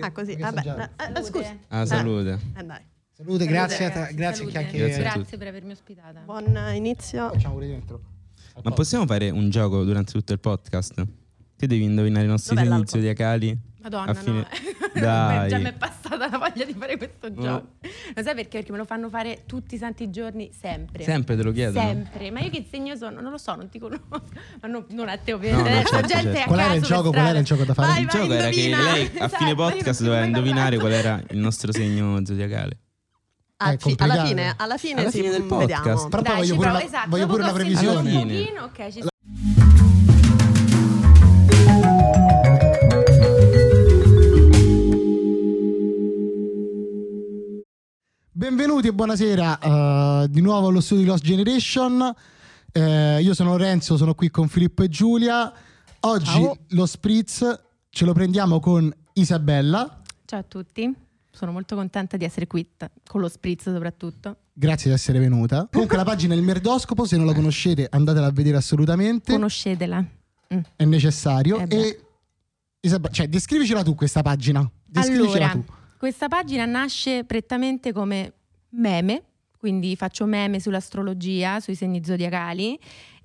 Ah, così. Vabbè, eh, eh, scusa. Ah, salute. Eh, dai. Salute, grazie, ragazzi, grazie salute. anche Grazie Grazie per avermi ospitata. Buon inizio. Facciamo pure dentro. Ma possiamo fare un gioco durante tutto il podcast? Te devi indovinare i nostri segni zodiacali. Madonna, fine- no. Dai. Già mi è passata la voglia di fare questo No. gioco. Lo sai perché? Perché me lo fanno fare tutti i santi giorni, sempre. Sempre te lo chiedono. Sempre. Ma io che segno sono? Non lo so, non ti conosco. Ma no- non a te, ovviamente. No, no, certo, gente certo. a Qual era il gioco? Qual era il gioco da fare? Vai, Il vai, gioco era che indovina. lei a Esatto, fine podcast doveva indovinare qual era il nostro segno zodiacale. Ah, È fi- alla fine, alla fine Alla sì, fine del mm, podcast. vediamo. Però Dai, voglio pure provo, una- esatto. voglio pure una previsione. un Alla fine. pochino, ok, ci Benvenuti e buonasera eh, di nuovo allo studio di Lost Generation. Eh, io sono Lorenzo, sono qui con Filippo e Giulia. Oggi Ciao. lo spritz ce lo prendiamo con Isabella. Ciao a tutti. Sono molto contenta di essere qui, t- con lo spritz soprattutto. Grazie di essere venuta. Comunque la pagina è il Merdoscopo, se non la conoscete andatela a vedere assolutamente, Conoscetela. Mm. è necessario. Eh e Isabella, cioè, descrivicela tu questa pagina. Descrivicela Allora, tu. Questa pagina nasce prettamente come meme, quindi faccio meme sull'astrologia, sui segni zodiacali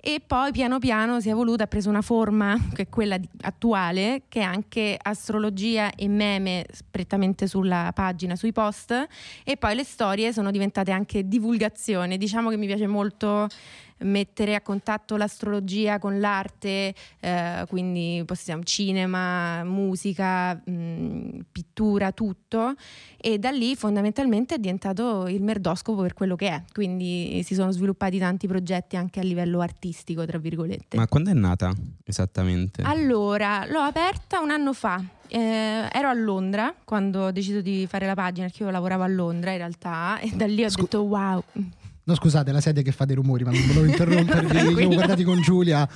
e poi piano piano si è evoluta, ha preso una forma che è quella attuale, che è anche astrologia e meme prettamente sulla pagina, sui post e poi le storie sono diventate anche divulgazione. Diciamo che mi piace molto mettere a contatto l'astrologia con l'arte, eh, quindi possiamo cinema, musica, mh, pittura, tutto e da lì fondamentalmente è diventato il merdoscopo per quello che è, quindi si sono sviluppati tanti progetti anche a livello artistico, tra virgolette. Ma quando è nata esattamente? Allora, l'ho aperta un anno fa. Eh, ero a Londra quando ho deciso di fare la pagina, perché io lavoravo a Londra in realtà, e da lì ho Scu- detto wow. No, scusate, la sedia che fa dei rumori, ma non volevo interrompervi. Siamo guardati con Giulia.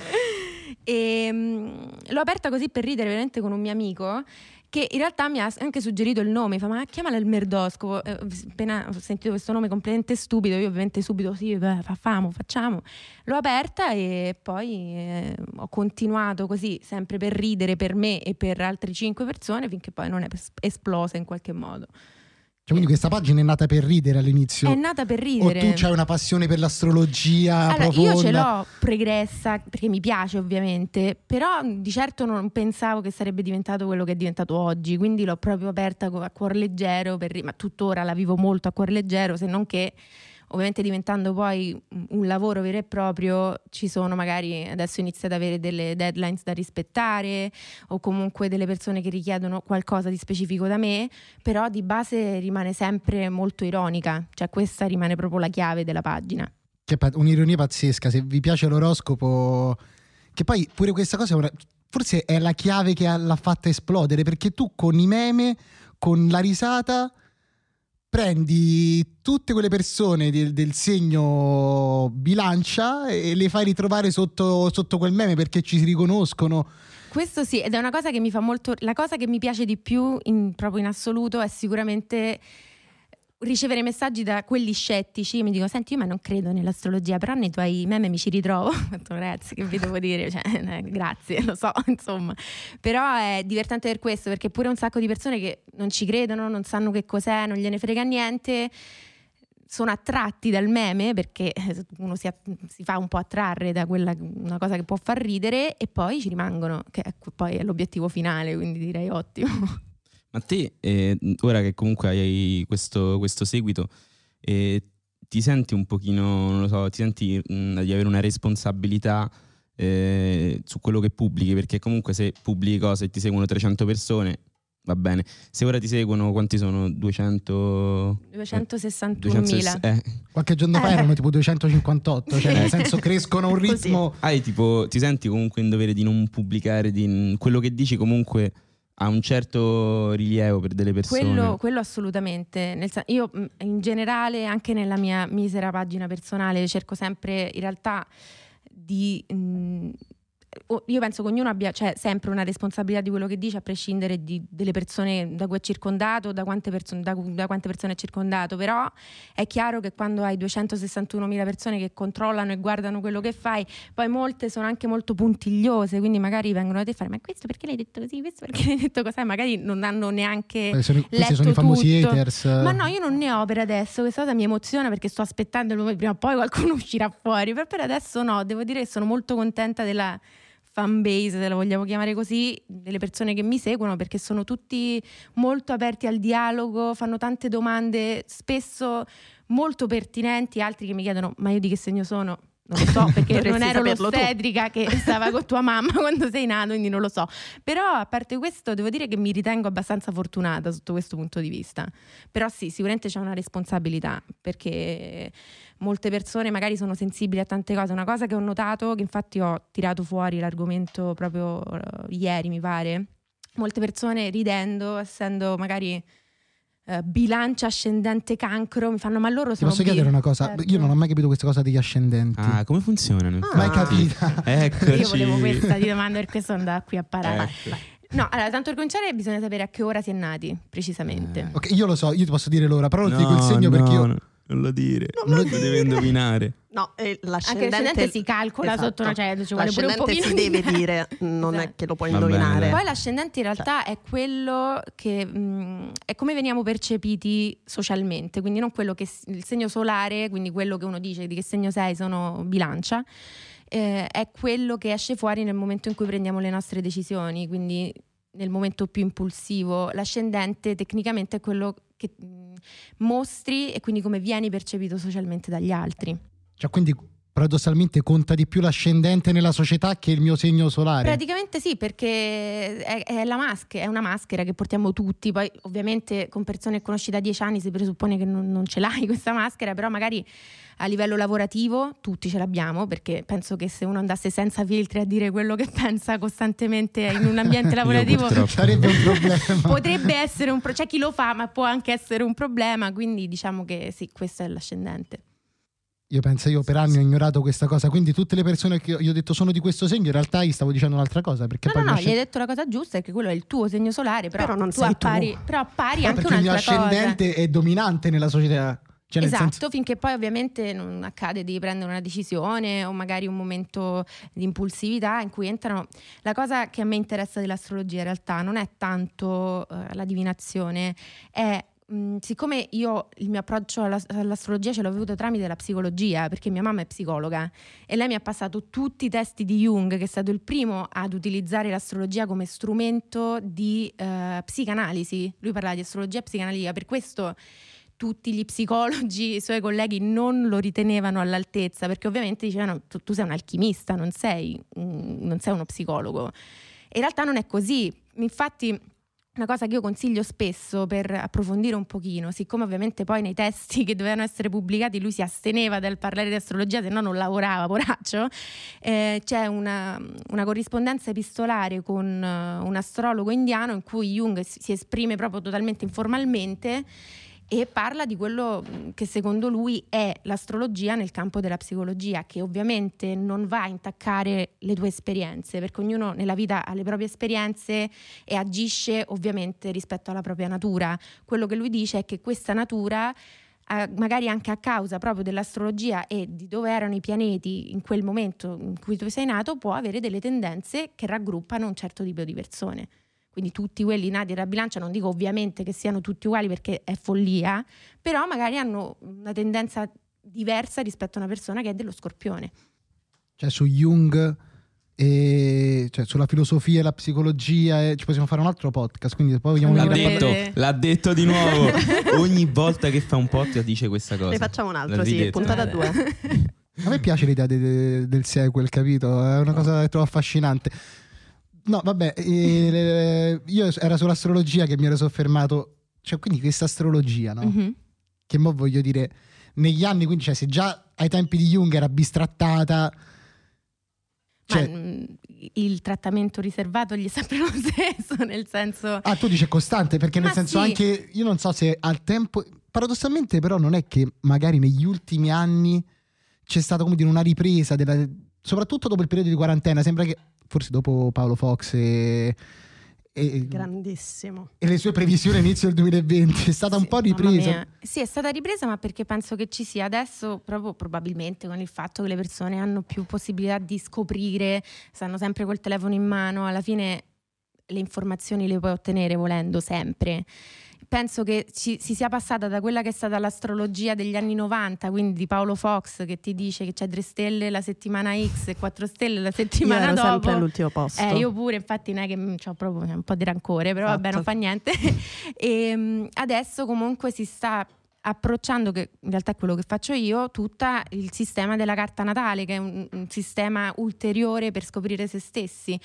E, mm, l'ho aperta così per ridere veramente con un mio amico che in realtà mi ha anche suggerito il nome, fa ma chiamala il merdoscopo. Eh, appena ho sentito questo nome completamente stupido, io ovviamente subito sì, fa- famo, facciamo. L'ho aperta e poi eh, ho continuato così, sempre per ridere per me e per altre cinque persone, finché poi non è es- esplosa in qualche modo. Cioè, quindi questa pagina è nata per ridere all'inizio. È nata per o ridere. tu c'hai una passione per l'astrologia Allora, profonda? io ce l'ho pregressa perché mi piace ovviamente, però di certo non pensavo che sarebbe diventato quello che è diventato oggi, quindi l'ho proprio aperta a cuor leggero, per ma tuttora la vivo molto a cuor leggero, se non che ovviamente diventando poi un- lavoro vero e proprio ci sono magari adesso inizio ad avere delle deadlines da rispettare o comunque delle persone che richiedono qualcosa di specifico da me, però di base rimane sempre molto ironica, cioè questa rimane proprio la chiave della pagina. Che un'ironia pazzesca. Se vi piace l'oroscopo, che poi pure questa cosa è una- forse è la chiave che ha- l'ha fatta esplodere. Perché tu con i meme, con la risata, prendi tutte quelle persone del, del segno bilancia e le fai ritrovare sotto, sotto quel meme perché ci si riconoscono. Questo sì, ed è una cosa che mi fa molto. La cosa che mi piace di più, in- proprio in assoluto, è sicuramente ricevere messaggi da quelli scettici mi dicono: Senti, io ma non credo nell'astrologia, però nei tuoi meme mi ci ritrovo. Ragazzi, che vi devo dire? Cioè, eh, grazie, lo so, insomma. Però è divertente per questo, perché pure un sacco di persone che non ci credono, non sanno che cos'è, non gliene frega niente. Sono attratti dal meme perché eh, uno si, si fa un po' attrarre da quella una cosa che può far ridere e poi ci rimangono, che ecco, poi è l'obiettivo finale, quindi direi ottimo. Ma te, eh, ora che comunque hai questo, questo seguito, eh, ti senti un pochino, non lo so, ti senti mh, di avere una responsabilità eh, su quello che pubblichi? Perché comunque se pubblichi cose e ti seguono 300 persone, va bene. Se ora ti seguono, quanti sono? 200... 261.000. 260 eh. Qualche giorno fa Eh. erano tipo 258, cioè nel senso crescono a un ritmo. Hai tipo, ti senti comunque in dovere di non pubblicare, di, quello che dici comunque ha un certo rilievo per delle persone. Quello, quello assolutamente. Nel io mh, in generale, anche nella mia misera pagina personale, cerco sempre in realtà di mh, io penso che ognuno abbia cioè, sempre una responsabilità di quello che dice, a prescindere di, dalle persone da cui è circondato, da quante, perso- da, da quante, persone è circondato. Però è chiaro che quando hai 261.000 persone che controllano e guardano quello che fai, poi molte sono anche molto puntigliose, quindi magari vengono a te a fare: Ma questo perché l'hai detto così? Questo perché l'hai detto così? Magari non hanno neanche. Eh, sono, questi sono i famosi tutto. haters. Ma no, io non ne ho per adesso. Questa cosa mi emoziona perché sto aspettando il momento prima o poi qualcuno uscirà fuori. Però per adesso no, devo dire che sono molto contenta della fan base, se la vogliamo chiamare così, delle persone che mi seguono perché sono tutti molto aperti al dialogo, fanno tante domande, spesso molto pertinenti, altri che mi chiedono ma io di che segno sono? non lo so perché non ero l'ostetrica che stava con tua mamma quando sei nato, quindi non lo so. Però a parte questo devo dire che mi ritengo abbastanza fortunata sotto questo punto di vista. Però sì, sicuramente c'è una responsabilità perché molte persone magari sono sensibili a tante cose. Una cosa che ho notato, che infatti ho tirato fuori l'argomento proprio uh, ieri, mi pare, molte persone ridendo, essendo magari Uh, bilancia ascendente cancro mi fanno ma loro sono Ti posso chiedere una cosa certo. io non ho mai capito questa cosa degli ascendenti ah come funzionano ah. mai capita Eccoci. io volevo questa ti domando per questo sono andata qui a parare ecco. No, allora, tanto per cominciare bisogna sapere a che ora si è nati, precisamente. Eh. Ok, io lo so, io ti posso dire l'ora, però non no, ti dico il segno no, perché io... No. Non lo dire, non lo dire. devi indovinare. No, eh, Anche l'ascendente si calcola esatto. sotto una cioè, ci vuole pure un pochino si di... deve dire, non Esatto. è che lo puoi indovinare. bene, Poi l'ascendente in realtà è quello che mh, è come veniamo percepiti socialmente, quindi non quello che il segno solare, quindi quello che uno dice di che segno sei, sono bilancia. Eh, è quello che esce fuori nel momento in cui prendiamo le nostre decisioni, quindi nel momento più impulsivo. L'ascendente tecnicamente è quello che mostri e quindi come vieni percepito socialmente dagli altri. Cioè, quindi paradossalmente conta di più l'ascendente nella società che il mio segno solare. Praticamente sì, perché è, è la maschera, è una maschera che portiamo tutti. Poi, ovviamente, con persone che conosci da dieci anni si presuppone che non, non ce l'hai questa maschera, però magari a livello lavorativo tutti ce l'abbiamo, perché penso che se uno andasse senza filtri a dire quello che pensa costantemente in un ambiente lavorativo sarebbe un problema. potrebbe essere un problema. C'è chi lo fa, ma può anche essere un problema. Quindi diciamo che sì, questo è l'ascendente. Io penso, io per anni ho ignorato questa cosa, quindi tutte le persone che io ho detto sono di questo segno, in realtà gli stavo dicendo un'altra cosa. Perché no, poi no, no, ascend- gli hai detto la cosa giusta, perché quello è il tuo segno solare, però, Però non tu sei appari, tu. però appari Eh, anche perché il mio un'altra cosa. ascendente è dominante nella società. Cioè, esatto, senso- finché poi ovviamente non accade di prendere una decisione o magari un momento di impulsività in cui entrano. La cosa che a me interessa dell'astrologia in realtà non è tanto eh, la divinazione, è mh, siccome io il mio approccio alla- all'astrologia ce l'ho avuto tramite la psicologia, perché mia mamma è psicologa e lei mi ha passato tutti i testi di Jung, che è stato il primo ad utilizzare l'astrologia come strumento di eh, psicanalisi. Lui parlava di astrologia psicanalitica, per questo tutti gli psicologi, i suoi colleghi non lo ritenevano all'altezza perché ovviamente dicevano tu, tu sei un alchimista, non sei, non sei uno psicologo. In realtà non è così. Infatti una cosa che io consiglio spesso per approfondire un pochino, siccome ovviamente poi nei testi che dovevano essere pubblicati lui si asteneva dal parlare di astrologia, se no non lavorava, poraccio, eh, c'è una, una corrispondenza epistolare con eh, un astrologo indiano in cui Jung si esprime proprio totalmente informalmente e parla di quello mh, che secondo lui è l'astrologia nel campo della psicologia, che ovviamente non va a intaccare le tue esperienze, perché ognuno nella vita ha le proprie esperienze e agisce ovviamente rispetto alla propria natura. Quello che lui dice è che questa natura magari anche a causa proprio dell'astrologia e di dove erano i pianeti in quel momento in cui tu sei nato, può avere delle tendenze che raggruppano un certo tipo di persone. Quindi tutti quelli nati dalla bilancia, non dico ovviamente che siano tutti uguali perché è follia, però magari hanno una tendenza diversa rispetto a una persona che è dello scorpione. cioè su Jung, e, cioè sulla filosofia e la psicologia, e ci possiamo fare un altro podcast. Quindi poi vogliamo L'ha detto, vedere. l'ha detto di nuovo. Ogni volta che fa un podcast dice questa cosa. Ne facciamo un altro, sì, ridetto. puntata Eh. 2. A me piace l'idea de- de- del sequel, capito? È una cosa che trovo affascinante. No, vabbè, eh, io era sull'astrologia che mi ero soffermato. Cioè, quindi questa astrologia, no? Mhm. Che mo voglio dire, negli anni, quindi, cioè, se già ai tempi di Jung era bistrattata, cioè, Ma mh, il trattamento riservato gli è sempre lo stesso, nel senso... ah, tu dici costante, perché nel Ma senso sì. anche, io non so se al tempo, paradossalmente però non è che magari negli ultimi anni c'è stata come dire una ripresa, della, soprattutto dopo il periodo di quarantena, sembra che forse dopo Paolo Fox e, e, Grandissimo. e le sue previsioni all'inizio del 2020 è stata un Sì, po' Mamma ripresa. Sì, è stata ripresa, ma perché penso che ci sia adesso, proprio probabilmente con il fatto che le persone hanno più possibilità di scoprire, stanno sempre col telefono in mano, alla fine le informazioni le puoi ottenere volendo sempre. Penso che ci- si sia passata da quella che è stata l'astrologia degli anni 90, quindi di Paolo Fox che ti dice che c'è 3 stelle la settimana X e 4 stelle la Io settimana ero dopo. sempre all'ultimo posto. Eh, io pure, infatti, non è che ho proprio un po' di rancore, però vabbè, non Esatto. fa niente. e mm, adesso comunque si sta approcciando, che in realtà è quello che faccio io, tutto il sistema della carta natale, che è un, un sistema ulteriore per scoprire se stessi.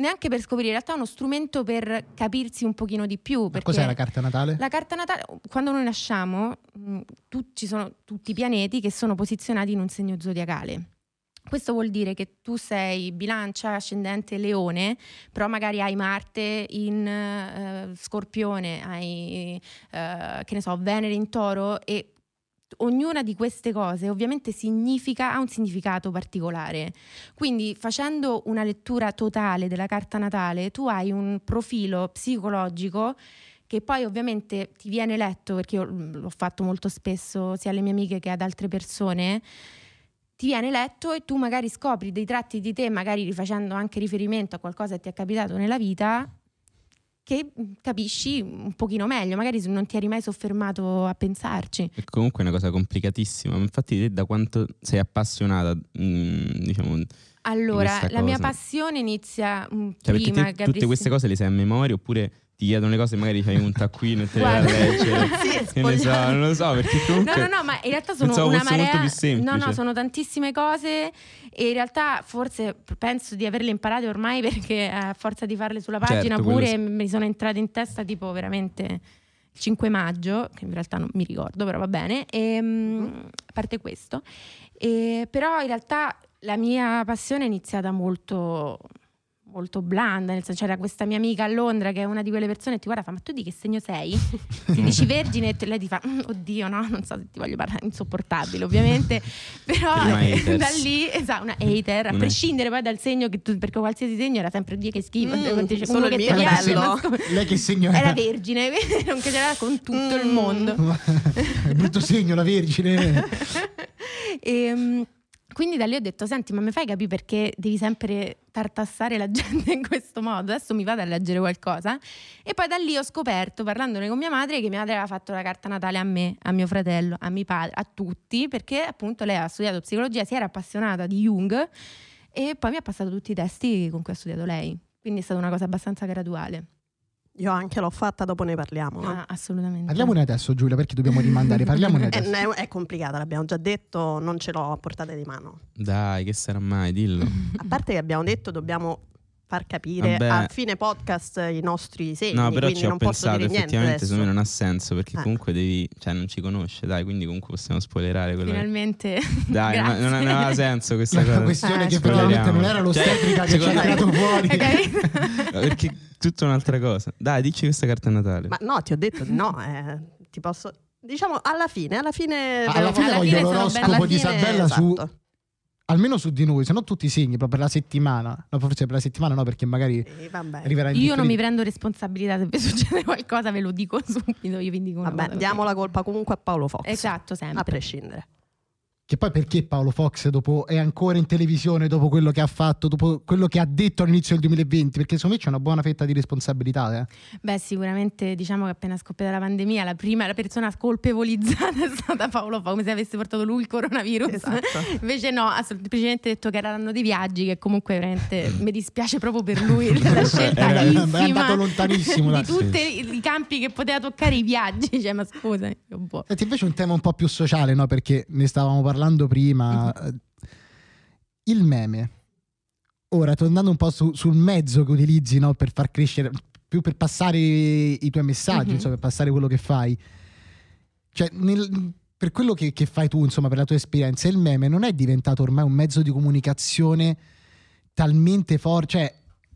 Neanche per scoprire, in realtà è uno strumento per capirsi un pochino di più. Cos'è la carta natale? la carta natale, quando noi nasciamo, mh, tu- ci sono tutti i pianeti che sono posizionati in un segno zodiacale. Questo vuol dire che tu sei bilancia, ascendente leone, però magari hai Marte in eh, scorpione, hai eh, che ne so, Venere in toro e ognuna di queste cose ovviamente significa, ha un significato particolare. Quindi facendo una lettura totale della carta natale, tu hai un profilo psicologico che poi ovviamente ti viene letto, perché io mm, l'ho fatto molto spesso sia alle mie amiche che ad altre persone, ti viene letto e tu magari scopri dei tratti di te, magari rifacendo anche riferimento a qualcosa che ti è capitato nella vita, che mm, capisci un pochino meglio, magari non ti eri mai soffermato a pensarci. È comunque una cosa complicatissima. ma Infatti, te da quanto sei appassionata, mm, diciamo, cioè Allora, la mia cosa. passione inizia mm, perché prima te tutte queste cose le sai a memoria oppure ti chiedono le cose, magari fai un taccuino e te le leggere. Sì, ne so, non lo so, perché No, comunque no, no, ma in realtà sono una marea. No, no, sono tantissime cose e in realtà forse penso di averle imparate ormai perché a forza di farle sulla pagina Certo, quello pure sì. mi sono entrate in testa tipo veramente il 5 maggio, che in realtà non mi ricordo, però va bene. E, mm, a parte questo, E, però in realtà la mia passione è iniziata molto molto blanda, nel senso c'era questa mia amica a Londra che è una di quelle persone che ti guarda e fa ma tu di che segno sei? Se dici vergine e lei ti fa "Mm, oddio no, non so se ti voglio parlare, insopportabile ovviamente, però da lì, esatto, una hater, a prescindere poi dal segno che tu, perché qualsiasi segno era sempre oddio che schifo, Mm, dice, solo il che mio ti è piace, bello. ma Lei che segno era era? vergine, non che c'era con tutto il Mm. mondo. Brutto segno, la Vergine. e, mm, quindi da lì ho detto: Senti, ma mi fai capire perché devi sempre tartassare la gente in questo modo? Adesso mi vado a leggere qualcosa. E poi da lì ho scoperto, parlandone con mia madre, che mia madre aveva fatto la carta natale a me, a mio fratello, a mio padre, a tutti, perché appunto lei ha studiato psicologia, si era appassionata di Jung e poi mi ha passato tutti i testi con cui ha studiato lei. Quindi è stata una cosa abbastanza graduale. Io anche l'ho fatta, dopo ne parliamo. no? Ah, assolutamente. Parliamone adesso, Giulia, perché dobbiamo rimandare. Parliamone È, adesso. è complicata, l'abbiamo già detto, non ce l'ho a portata di mano. dai, che sarà mai, dillo. A parte che abbiamo detto, dobbiamo far capire Vabbè. a fine podcast i nostri segni, No, però quindi ci ho pensato, effettivamente adesso. secondo me non ha senso perché Eh. comunque devi, cioè non ci conosce, dai, quindi comunque possiamo spoilerare quello che... Finalmente. Dai, ma non, non aveva senso questa La cosa. questione Eh, che probabilmente non era l'ostetrica Cioè, che ci ha tirato fuori. Perché tutta un'altra cosa. Dai, dici questa carta a Natale. Ma no, ti ho detto no, eh, ti posso... Diciamo alla fine, alla fine... Alla fine Alla voglio fine sono l'oroscopo di Isabella su esatto. Almeno su di noi, se no tutti i segni, proprio per la settimana. No, forse per la settimana no, perché magari vabbè. arriverà in Io non mi prendo responsabilità se vi succede qualcosa, ve lo dico subito. Io vi dico una Vabbè, diamo la colpa comunque a Paolo Fox. Esatto, A sempre. prescindere. Che poi perché Paolo Fox dopo è ancora in televisione dopo quello che ha fatto, dopo quello che ha detto all'inizio del 2020? Perché secondo me c'è una buona fetta di responsabilità. Eh? Beh, sicuramente diciamo che appena scoppiata la pandemia, la prima la persona colpevolizzata è stata Paolo Fa, come se avesse portato lui il coronavirus. Esatto. Invece no, ha semplicemente detto che erano dei viaggi, che comunque veramente mi dispiace proprio per lui la scelta Era- era infima andato lontanissimo, di tutti i, campi che poteva toccare i viaggi. Cioè, ma scusa, boh. Senti, invece un tema un po' più sociale, no? Perché ne stavamo parlando prima. eh, Il meme. Ora, tornando un po' su- sul mezzo che utilizzi no? per far crescere, più per passare i tuoi messaggi, Mhm. insomma, per passare quello che fai. Cioè, nel- per quello che, che fai tu, insomma, per la tua esperienza, il meme non è diventato ormai un mezzo di comunicazione talmente forte, cioè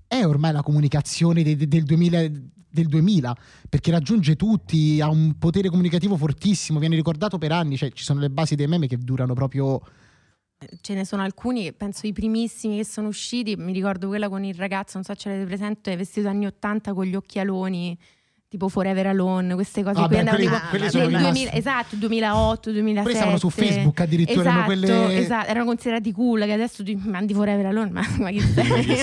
è ormai la comunicazione de- de- del 2000, del 2000, perché raggiunge tutti, ha un potere comunicativo fortissimo, viene ricordato per anni, cioè ci sono le basi dei meme che durano proprio ce ne sono alcuni, penso i primissimi che sono usciti, mi ricordo quella con il ragazzo, non so se ce l'avete presente, vestito anni 80 con gli occhialoni tipo Forever Alone, queste cose Ah, qui beh, andavano quelli- tipo quelli sono 2000 rimasti. esatto, 2008, 2007. Quelli stavano su Facebook addirittura, esatto, erano quelle- esatto, erano considerati cool, che adesso tu mandi Forever Alone, ma, ma chi sei?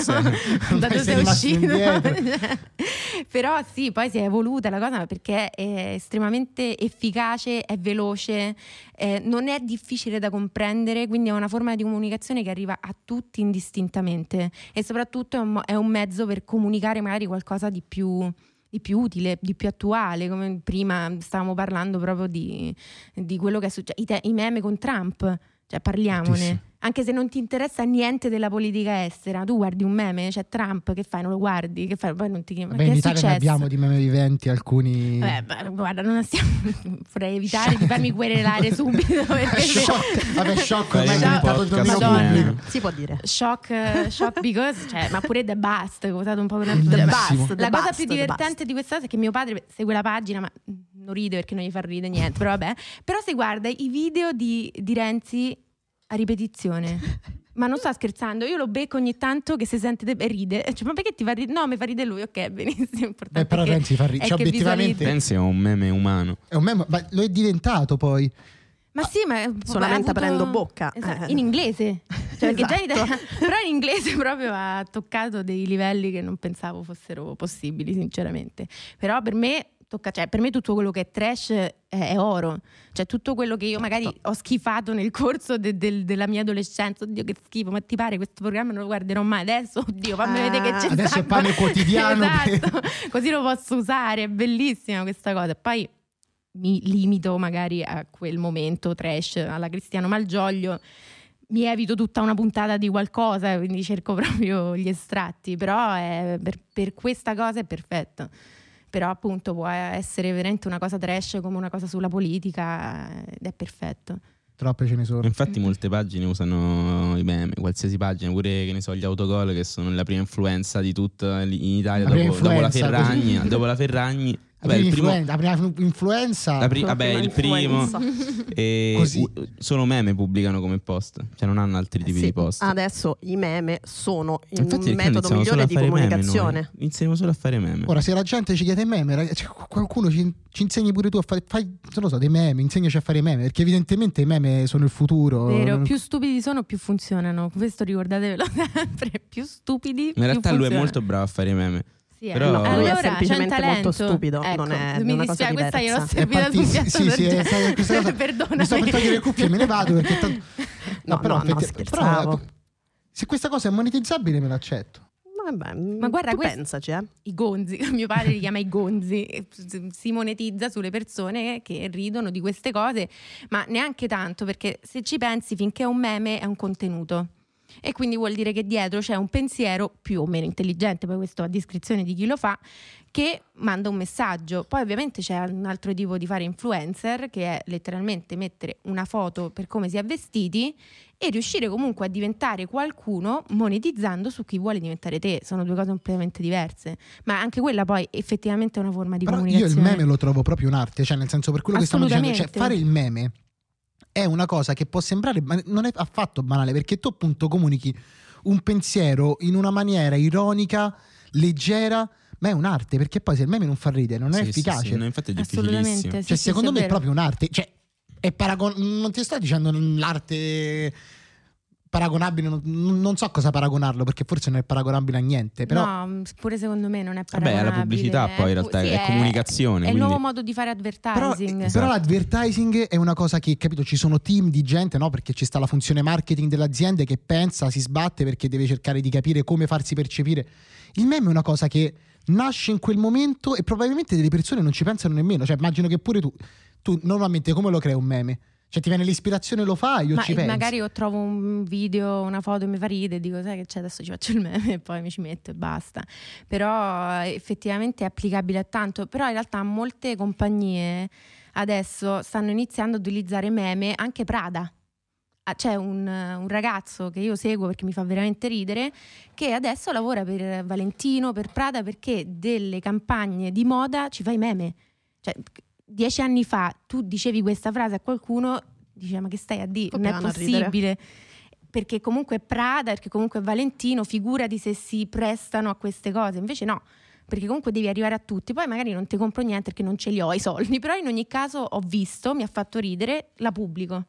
da dove sei uscito? Però sì, poi si è evoluta la cosa perché è estremamente efficace, è veloce, eh, non è difficile da comprendere, quindi è una forma di comunicazione che arriva a tutti indistintamente e soprattutto è un, è un mezzo per comunicare magari qualcosa di più di più utile, di più attuale, come prima stavamo parlando proprio di, di quello che è successo, i, te- i meme con Trump, cioè parliamone. Tantissimo. Anche se non ti interessa niente della politica estera, tu guardi un meme, c'è Trump, che fai? Non lo guardi? Che fai? Poi non ti ma Beh, che in è Italia ne successo? abbiamo di meme viventi alcuni. Vabbè, ma guarda, non stiamo. Vorrei evitare di farmi querelare subito perché shock, vabbè, shock ormai è diventato il. Si può dire. Shock, shock because, cioè, ma pure The Bust, che ho usato un po' con Bellissimo. The La Bust, The cosa più divertente di questa cosa è che mio padre segue la pagina, ma non ride perché non gli fa ridere niente, però vabbè. Però se guarda i video di, di Renzi a ripetizione. Ma non sto scherzando, io lo becco ogni tanto che si sente de- e ride. Cioè, ma perché ti fa ridere? No, mi fa ridere lui, ok, benissimo. Importante Beh, però Renzi fa ridere. è Cioè, obiettivamente. Pensi è un meme umano. è un meme, ma lo è diventato poi. Ma sì, ma Solamente avuto- aprendo bocca. Esatto, in inglese. Cioè, già in Esatto. italiano- però in inglese proprio ha toccato dei livelli che non pensavo fossero possibili, sinceramente. Però per me tocca, cioè, per me tutto quello che è trash è, è oro. Cioè, tutto quello che io magari ho schifato nel corso de- del- della mia adolescenza, oddio che schifo, ma ti pare questo programma non lo guarderò mai adesso? Oddio, fammi Ah. vedere che c'è Adesso è pane quotidiano esatto, così lo posso usare, è bellissima questa cosa. Poi mi limito magari a quel momento trash alla Cristiano Malgioglio mi evito tutta una puntata di qualcosa quindi cerco proprio gli estratti però è- per, per questa cosa è perfetto però appunto può essere veramente una cosa trash come una cosa sulla politica ed è perfetto Troppe ce ne sono. Infatti molte pagine usano i meme, qualsiasi pagina, pure che ne so, gli autogol che sono la prima influenza di tutta in Italia La dopo, dopo la Ferragni, dopo la Ferragni. La Vabbè, prima il primo, influenza, la prima influenza la pri- vabbè, prima il primo influenza. e Così. u- solo meme pubblicano come post, cioè non hanno altri tipi Sì, di post. Adesso i meme sono il Infatti perché metodo migliore a di comunicazione. Iniziamo solo a fare meme. Ora, se la gente ci chiede meme, ragazzi, cioè, qualcuno ci, ci insegni pure tu a fare, fai, non lo so, dei meme, insegnaci a fare meme, perché evidentemente i meme sono il futuro. vero più stupidi sono più funzionano questo ricordatevelo sempre più stupidi In realtà più lui è funzionano. molto bravo a fare meme. Sì, eh. Però- No, lui è allora, semplicemente c'è un molto talento. stupido, Ecco, non è mi dispiace, questa gliel'ho diversa. È servita sul piatto sì, sì, è- questa cosa- Perdonami. Mi sto per togliere le cuffie e me ne vado perché tanto... No, no, no, effetti- però, se questa cosa è monetizzabile me l'accetto. Vabbè, Ma guarda, tu questo- pensaci, eh. I gonzi, mio padre li chiama i gonzi, si monetizza sulle persone che ridono di queste cose, ma neanche tanto perché se ci pensi finché è un meme è un contenuto. E quindi vuol dire che dietro c'è un pensiero più o meno intelligente, poi questo a descrizione di chi lo fa, che manda un messaggio. Poi ovviamente c'è un altro tipo di fare influencer, che è letteralmente mettere una foto per come si è vestiti e riuscire comunque a diventare qualcuno monetizzando su chi vuole diventare te. Sono due cose completamente diverse. Ma anche quella poi effettivamente è una forma di Però io il comunicazione. meme lo trovo proprio un'arte, cioè nel senso per quello che stiamo dicendo, cioè fare il meme è una cosa che può sembrare, ma non è affatto banale, perché tu appunto comunichi un pensiero in una maniera ironica, leggera, ma è un'arte, perché poi se il meme non fa ridere, non è Sì, sì, efficace. sì, no, infatti è Assolutamente. difficilissimo. sì, Cioè, sì, secondo sì, me è proprio un'arte. Cioè, è paragon- non ti sto dicendo l'arte paragonabile, non, non so cosa paragonarlo, perché forse non è paragonabile a niente. Però No, pure secondo me non è paragonabile. è la pubblicità poi in realtà, sì, è comunicazione, È il nuovo quindi- modo di fare Però, advertising. però l'advertising è una cosa che, capito, ci sono team di gente, no? Perché ci sta la funzione marketing dell'azienda che pensa, si sbatte perché deve cercare di capire come farsi percepire. Il meme è una cosa che nasce in quel momento e probabilmente delle persone non ci pensano nemmeno. Cioè, immagino che pure tu, tu normalmente come lo crei un meme? Cioè, ti viene l'ispirazione, lo fai o Ma ci pensi? magari io trovo un video, una foto e mi fa ridere e dico sai che c'è adesso ci faccio il meme e poi mi ci metto e basta. Però eh, effettivamente è applicabile a tanto, però in realtà molte compagnie adesso stanno iniziando ad utilizzare meme, anche Prada. Ah, C'è un, un ragazzo che io seguo perché mi fa veramente ridere, che adesso lavora per Valentino, per Prada, perché delle campagne di moda ci fa i meme. Cioè, dieci anni fa tu dicevi questa frase a qualcuno, diceva ma che stai a dire? Non è possibile. perché comunque Prada, perché comunque Valentino, figurati se si prestano a queste cose. Invece no, perché comunque devi arrivare a tutti. Poi magari non ti compro niente perché non ce li ho i soldi, però in ogni caso ho visto, mi ha fatto ridere, la pubblico.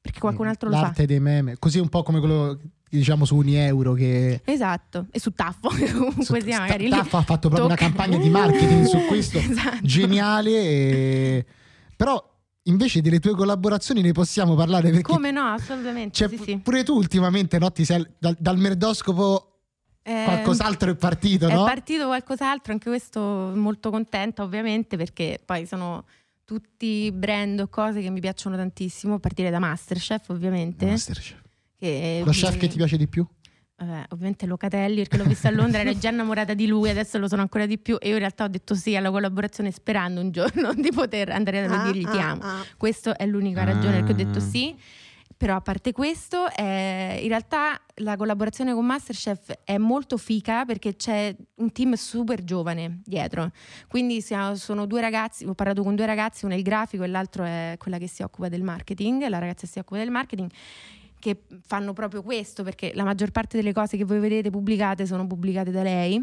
Perché qualcun altro lo fa. L'arte dei meme, così un po' come quello diciamo su Unieuro che Esatto, e su Taffo, comunque su- sia magari lì. Taff ha fatto proprio una tocca- campagna di marketing su questo Esatto. geniale e- però invece delle tue collaborazioni ne possiamo parlare perché Come no, assolutamente. cioè, sì, sì. pure tu ultimamente no, ti sei- dal, dal merdoscopo Eh, qualcos'altro è partito È no? partito qualcos'altro, anche questo molto contenta ovviamente perché poi sono tutti brand o cose che mi piacciono tantissimo, a partire da Masterchef ovviamente. Masterchef. che lo chef che ti piace di più? Vabbè, ovviamente Locatelli perché l'ho visto a Londra, ero già innamorata di lui, adesso lo sono ancora di più e io in realtà ho detto sì alla collaborazione sperando un giorno di poter andare da lui e dirgli ti Ah, amo. ah, ah. Questa è l'unica ragione perché ho detto Ah. sì. Però a parte questo, eh, in realtà la collaborazione con Masterchef è molto fica perché c'è un team super giovane dietro. Quindi siamo- sono due ragazzi, ho parlato con due ragazzi, uno è il grafico e l'altro è quella che si occupa del marketing, la ragazza si occupa del marketing che fanno proprio questo perché la maggior parte delle cose che voi vedete pubblicate sono pubblicate da lei.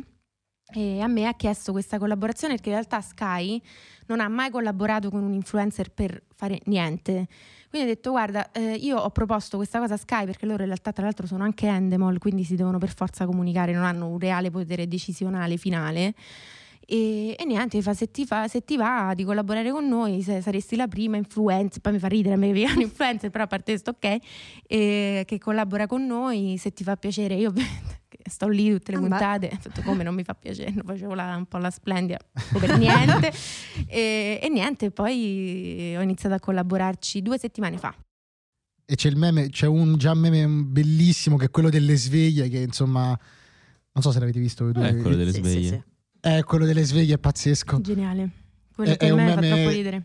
E a me ha chiesto questa collaborazione perché in realtà Sky non ha mai collaborato con un influencer per fare niente. Quindi ho detto guarda, eh, io ho proposto questa cosa a Sky perché loro in realtà tra l'altro sono anche Endemol, quindi si devono per forza comunicare, non hanno un reale potere decisionale finale. E, e niente, fa se, ti fa, se ti va di collaborare con noi, saresti la prima influencer, poi mi fa ridere mi chiamano influencer, però a parte questo ok, e che collabora con noi, se ti fa piacere, io sto lì tutte le Ah, puntate, ho detto come non mi fa piacere, facevo la- un po' la splendida per niente e, e niente, poi ho iniziato a collaborarci due settimane fa. E c'è il meme, c'è un già meme bellissimo che è quello delle sveglie che insomma non so se l'avete visto voi due. Eh, quello delle Sì, sì, sveglie. sì. Eh, quello delle sveglie è pazzesco. Geniale. Quello È- per è un me fa troppo ridere.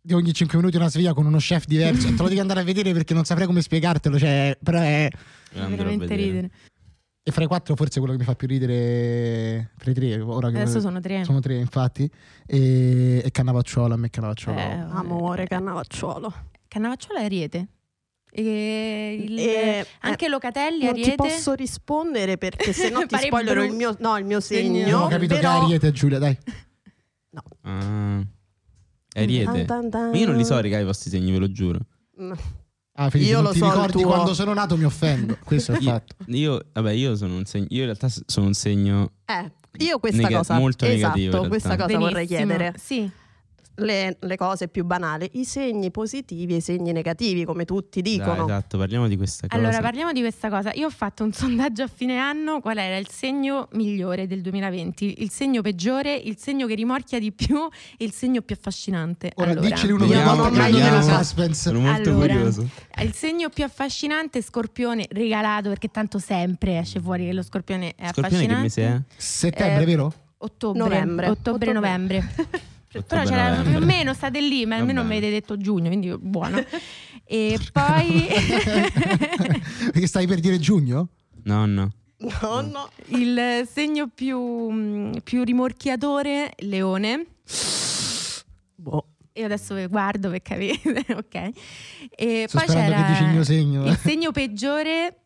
Di ogni 5 minuti una sveglia con uno chef diverso. Te lo devi andare a vedere perché non saprei come spiegartelo. Cioè, però è. Andrò a veramente ridere. E fra i quattro, forse quello che mi fa più ridere. Fra i tre, ora che Adesso sono tre. sono tre, infatti. E, e Cannavacciuolo, a me Cannavacciuolo. Eh, Amore, cannavacciuolo. Cannavacciuolo è Ariete. E il- E- anche Locatelli non Ariete. ti posso rispondere perché se no ti spoilerò il mio, no, il mio Segno. Non ho capito però... che Ariete, Giulia, dai. Ah. È Ariete. Tan, tan, tan. Io non li so, raga, i vostri segni, ve lo giuro. Mm. Ah, Felice, Io lo ti so ricordi tuo. quando sono nato mi offendo. Questo è il Io- fatto. Io, vabbè, io sono un segno. Io in realtà sono un segno. Eh, io questa Nega- cosa, molto esatto, negativo, questa cosa vorrei Benissimo. chiedere. Sì. Le, le cose più banali, i segni positivi e i segni negativi, come tutti Dai, dicono. esatto, parliamo di questa cosa. Allora, parliamo di questa cosa. Io ho fatto un sondaggio a fine anno. Qual era il segno migliore del 2020? Il segno peggiore, il segno che rimorchia di più e il segno più affascinante. Ora allora, dicceli uno per volta, credo nella suspense. Sono molto Allora, curioso. Il segno più affascinante è Scorpione, regalato perché tanto sempre esce fuori che lo Scorpione è Scorpione che affascinante. mese è? Settembre, Eh, vero? Ottobre, Novembre. ottobre, novembre. Però Ottobre, c'era novembre. più o meno, state lì, ma almeno mi avete detto giugno, quindi buono. E poi Perché stai per dire giugno? No, no. No, no. il segno più, più rimorchiatore, Leone. Boh. Io adesso vi guardo per capire, ok. E Sto poi c'era che dici il mio segno. il segno peggiore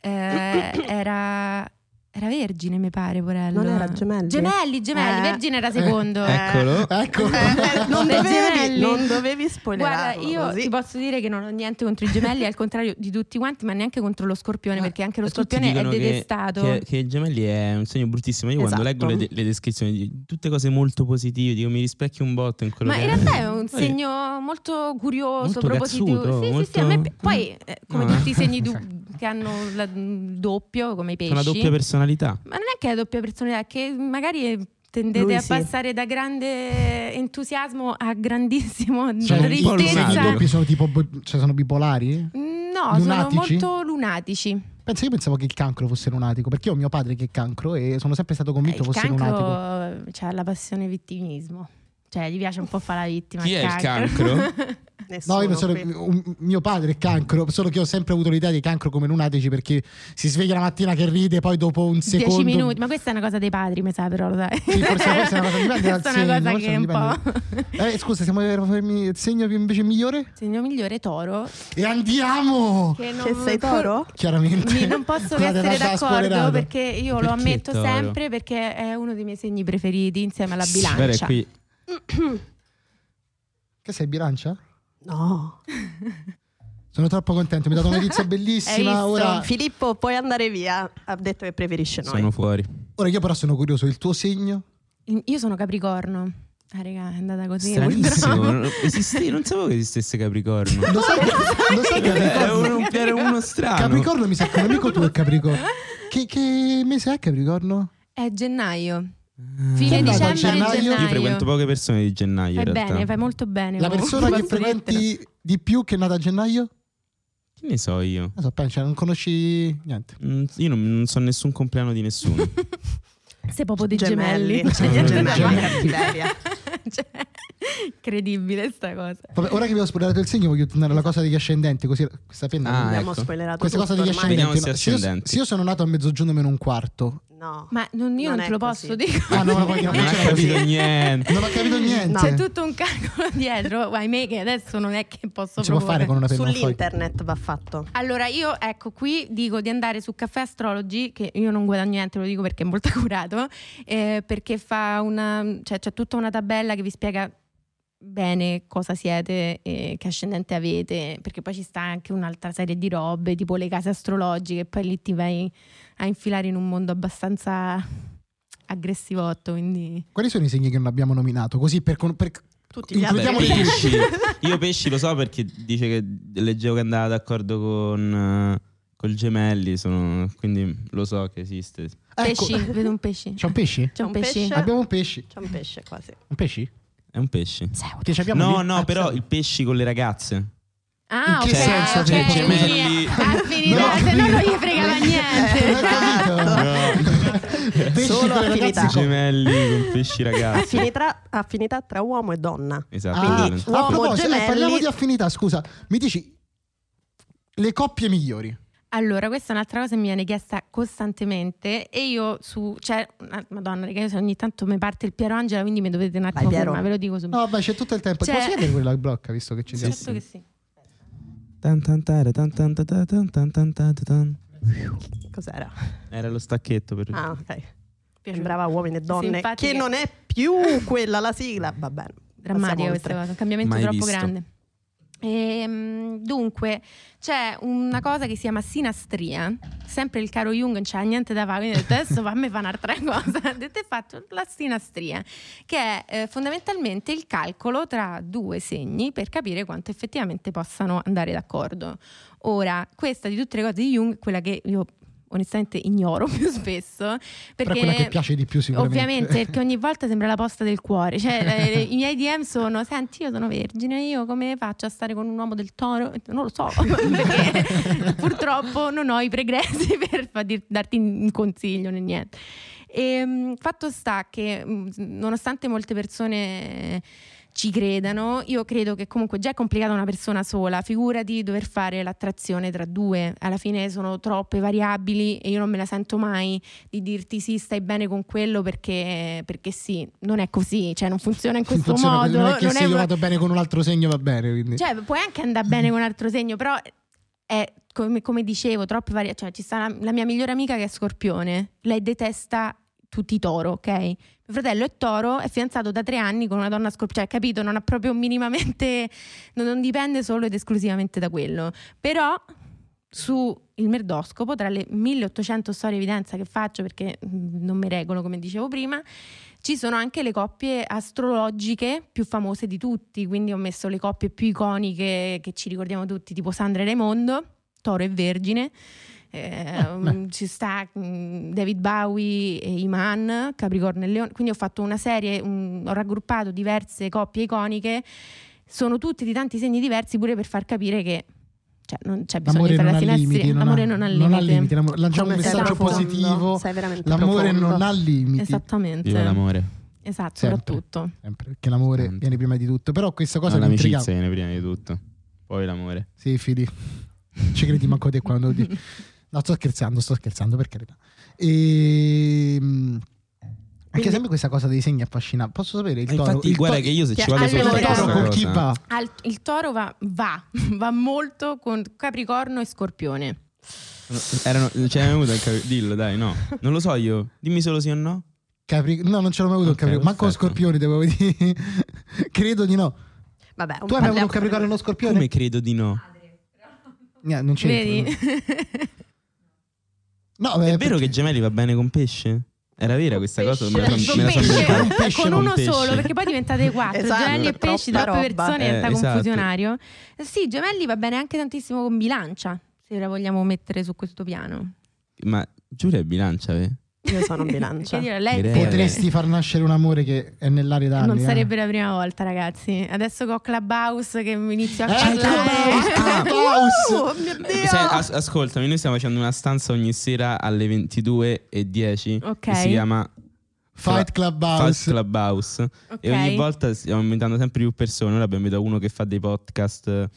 eh, era era Vergine, mi pare, porello. Non era Gemelli? Gemelli, Gemelli, Eh. Vergine era secondo. Eccolo. Ecco. Eh, non, dovevi, non dovevi Guarda, spoilerarlo io così. ti posso dire che non ho niente contro i gemelli, al contrario di tutti quanti, ma neanche contro lo scorpione, Ah, perché anche lo scorpione è detestato. Che, che i gemelli è un segno bruttissimo. Io quando Esatto. leggo le, le descrizioni di tutte cose molto positive, dico mi rispecchio un botto in quello Ma che in è. realtà è un segno molto curioso, Molto propositivo. cazzuto, Sì, sì, molto- sì, a me poi eh, come No, tutti i segni eh. du- che hanno il doppio, come i pesci. Una doppia personalità. Ma non è che è la doppia personalità, è che magari tendete Lui a sì. passare da grande entusiasmo a grandissimo Cioè, po' i tristezza. doppi sono tipo cioè sono bipolari? No, Lunatici? sono molto lunatici. Pensa, io pensavo che il cancro fosse lunatico, perché io ho mio padre che è cancro e sono sempre stato Eh, convinto il fosse lunatico. cancro ha la passione vittimismo. Cioè, gli piace un po' fare la vittima. Chi è il cancro. Nessuno No, io non sono. un- mio padre è cancro, solo che ho sempre avuto l'idea di cancro come lunatici perché si sveglia la mattina che ride, poi dopo un secondo. Dieci minuti, ma questa è una cosa dei padri, mi sa, però lo sai. Sì, forse, forse è una cosa dipende dal Questa è una segno, cosa che un po'. Eh, scusa, siamo il segno invece migliore? Segno migliore toro. E andiamo! Che, non- Che sei toro? Chiaramente. Mi- non posso che essere d'accordo spoilerato. perché io lo Perché ammetto toro? sempre perché è uno dei miei segni preferiti insieme alla bilancia. qui Che sei bilancia? No. Sono troppo contento, mi ha dato una notizia bellissima. visto? Ora, Filippo, puoi andare via. Ha detto che preferisce noi. sono fuori. ora io però sono curioso, il tuo segno? Io sono Capricorno. Ah, raga, è andata così. Stranissimo. purtroppo. non- esiste- non sapevo che esistesse Capricorno. Lo sai, che- lo sai che Era Capricorno, uno, era uno strano. Capricorno mi sa che un amico tuo è Capricorno. Che, che mese è Capricorno? È gennaio. È Fine a dicembre gennaio? gennaio. Io frequento poche persone di gennaio. Fai in realtà. bene, fai molto bene. La persona che frequenti di più che è nata a gennaio? Che ne so io? Non so, pensa, non conosci niente. Mm, Io non, non so nessun compleanno di nessuno. Sei proprio dei Gemelli. gemelli. Sei dei gemelli, gemelli. incredibile sta cosa. Vabbè, ora che vi ho spoilerato il segno, voglio tornare alla cosa degli ascendenti. Così questa penna. Ah, Abbiamo ecco. spoilerato questa tutto cosa degli ormai. ascendenti. No, se io, se io sono nato a mezzogiorno meno un quarto. No. Ma non- io Non non, te lo così. posso dire. Ah, no, no, non non ha c'era capito niente. Non ho capito niente. C'è tutto un calcolo dietro, ahimè, che adesso non è che posso si può fare con una penna. Sull'internet va fatto. Allora, io ecco qui dico di andare su Caffè Astrology, che io non guadagno niente, lo dico perché è molto accurato, eh, perché fa una, cioè c'è tutta una tabella che vi spiega bene cosa siete e che ascendente avete, perché poi ci sta anche un'altra serie di robe, tipo le case astrologiche, e poi lì ti vai a infilare in un mondo abbastanza aggressivotto, quindi Quali sono i segni che non abbiamo nominato? Così per, con- per- Tutti gli Includiamo altri. pesci. Io pesci lo so perché dice che leggevo che andava d'accordo con eh, col gemelli, sono- quindi lo so che esiste. Ecco, pesci, vedo un pesce. C'è un pesce? C'è un Un pesci. pesce? Abbiamo un pesce. C'è un pesce quasi. Un pesce? È un pesce. Che ci abbiamo No, lì? no, Ah, però sì. il pesci con le ragazze. Ah, In che ok, senso, ok, Filippo? quindi Gemelli. Ha finito, ho se no non gli fregava niente. Pesci Solo con le affinità. ragazze co- Gemelli con pesci ragazzi. Affinità, affinità tra uomo e donna. Esatto. Ah, Quindi, a uomo proposito, eh, gemelli- parliamo di affinità, scusa. Mi dici le coppie migliori? Allora, questa è un'altra cosa che mi viene chiesta costantemente e io su, cioè, ah, madonna, raga, io ogni tanto mi parte il Piero Angela, quindi mi dovete un attimo fermare, ve lo dico subito. No, beh, c'è tutto il tempo. Cioè- Posso vedere quella che blocca, visto che ci siamo? certo che sì. Ta tan. Cos'era? Era lo stacchetto per Ah, ok. Sembrava uomini e donne. Simpatica. Che non è più quella la sigla. Va bene. Drammatica passiamo questa cosa, un cambiamento Mai troppo visto. grande. Ehm, dunque, c'è una cosa che si chiama sinastria. Sempre il caro Jung non c'ha niente da fare, quindi ho detto adesso fammi fare un'altra cosa. Detto e fatto la sinastria, che è eh, fondamentalmente il calcolo tra due segni per capire quanto effettivamente possano andare d'accordo. Ora, questa di tutte le cose di Jung, quella che io onestamente ignoro più spesso, Però perché è quella che piace di più sicuramente. Ovviamente, perché ogni volta sembra la posta del cuore. Cioè, eh, i miei DM sono: Senti, io sono vergine, io come faccio a stare con un uomo del toro? Non lo so, perché purtroppo non ho i pregressi per darti un consiglio né niente. E, fatto sta che, mh, nonostante molte persone ci credano, io credo che comunque già è complicata una persona sola, figurati dover fare l'attrazione tra due, alla fine sono troppe variabili e io non me la sento mai di dirti sì, stai bene con quello perché, perché sì, non è così, cioè non funziona in questo funziona modo. non è che non se è- io vado bene con un altro segno va bene. Quindi. cioè, puoi anche andare bene con un altro segno, però è come, come dicevo, troppe variabili. Cioè, ci sta la, la mia migliore amica che è scorpione, lei detesta tutti toro, ok? Mio fratello è toro, è fidanzato da tre anni con una donna scorpione, cioè, capito? Non ha proprio minimamente, non, non dipende solo ed esclusivamente da quello. Però su il merdoscopo, tra le 1800 storie evidenza che faccio, perché non mi regolo, come dicevo prima, ci sono anche le coppie astrologiche più famose di tutti, quindi ho messo le coppie più iconiche che ci ricordiamo tutti, tipo Sandra e Raimondo, Toro e Vergine. Eh, beh. ci sta mm, David Bowie e Iman, Capricorno e Leone. Quindi ho fatto una serie, un- ho raggruppato diverse coppie iconiche. Sono tutti di tanti segni diversi, pure per far capire che cioè, non c'è bisogno L'amore di fare non la limiti. Non L'amore ha, non ha non ha limiti. limiti. l'amore- Lanciamo un messaggio profondo, positivo. Sei veramente L'amore profondo. non ha limiti. Esattamente. Viva l'amore. Esatto, Sempre. soprattutto. Sempre, perché l'amore Sempre. viene prima di tutto. Però questa cosa No, mi l'amicizia intriga. viene prima di tutto. Poi l'amore. Sì, fidi. Ci credi manco te quando lo dici. No, sto scherzando, sto scherzando per carità. E... Anche sempre questa cosa dei segni affascina. Posso sapere il E toro? infatti, il guarda to- che io se ci Che vado allora- il toro con chi va? Al- il toro va, va, va molto con Capricorno e Scorpione. Erano, ce l'hai mai avuto il Capri- Dillo, dai, no. Non lo so io. Dimmi solo sì o no. Capri- No, non ce l'ho mai avuto Ok, un capricorno. Manco perfetto. scorpione, devo dire. Credo di no. Vabbè, Tu hai mai avuto un capricorno e uno scorpione? Come credo di no? Eh, non c'è. Vedi? No, eh, È vero perché- che gemelli va bene con pesce? Era vera questa cosa? pesce. Me la son- Pesce, me la pesce, inventata. un pesce, con uno pesce. solo, perché poi diventate quattro, Esatto, gemelli e pesci, troppe roba. persone, Eh, diventa esatto. confusionario. Eh, Sì, gemelli va bene anche tantissimo con bilancia, se la vogliamo mettere su questo piano. Ma Giulia è bilancia, ve? Io sono bilancia. Dire, lei Direi. Potresti far nascere un amore che è nell'aria da anni. non eh. sarebbe la prima volta, ragazzi. Adesso che ho Clubhouse che mi inizio a Ecco, parlare. Clubhouse! Oh mio Dio! Sai, as- ascoltami, noi stiamo facendo una stanza ogni sera alle 22.10 Ok. che si chiama Fight Club House. Fight Club House. Ok. E ogni volta stiamo inventando sempre più persone. Ora abbiamo invitato uno che fa dei podcast.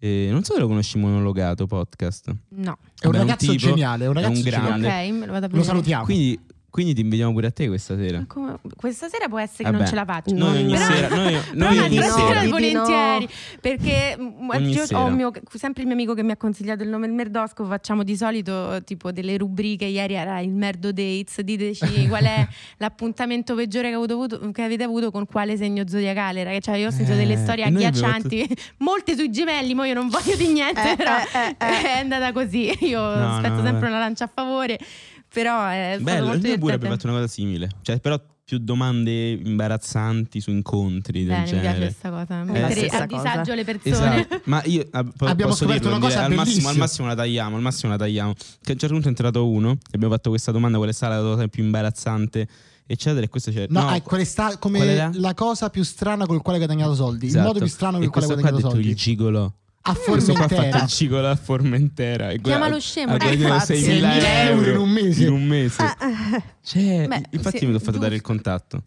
eh, non so se lo conosci monologato podcast. No. È un ragazzo tipo- geniale, è un ragazzo un grande. geniale. Ok, me lo vado a Lo salutiamo. Quindi, quindi ti invitiamo pure a te questa sera. Ma come- Questa sera può essere che non Vabbè, ce la faccio. Noi ogni Però- sera, noi, noi ogni sera volentieri perché mm, Ogni io sera. ho mio- sempre il mio amico che mi ha consigliato il nome il Merdosco facciamo di solito tipo delle rubriche ieri era il Merdo Dates diteci qual è l'appuntamento peggiore che, avuto- che avete avuto con quale segno zodiacale ragazzi cioè io ho sentito Eh, delle storie noi abbiamo agghiaccianti molte sui gemelli mo io non voglio di niente Eh, però eh, eh, eh. è andata così io No, aspetto no, sempre una lancia a favore però è stato Bello, molto noi pure abbiamo fatto una cosa simile. Cioè, però più domande imbarazzanti su incontri del Bene, mi piace genere. questa cosa la mettere a cosa. disagio le persone Esatto, ma io ah, po- Abbiamo posso scoperto dirlo, una cosa al massimo, al massimo la tagliamo, al massimo la tagliamo. Che a un certo punto è entrato uno e abbiamo fatto questa domanda: qual è stata la cosa più imbarazzante, eccetera. E questo c'è. No, no, è qual è sta- qual come la cosa più strana col quale hai guadagnato soldi. esatto. Il modo più strano e col quale hai guadagnato detto soldi. il gigolò. A Questo qua ha fatto Formentera. il gigolò a Formentera. E Chiamalo guarda, scemo. ha guadagnato Infatti. 6.000 6.000 euro in un mese. In un mese. Eh, Cioè, Beh, infatti sì, mi sono fatto dare il giusto. contatto.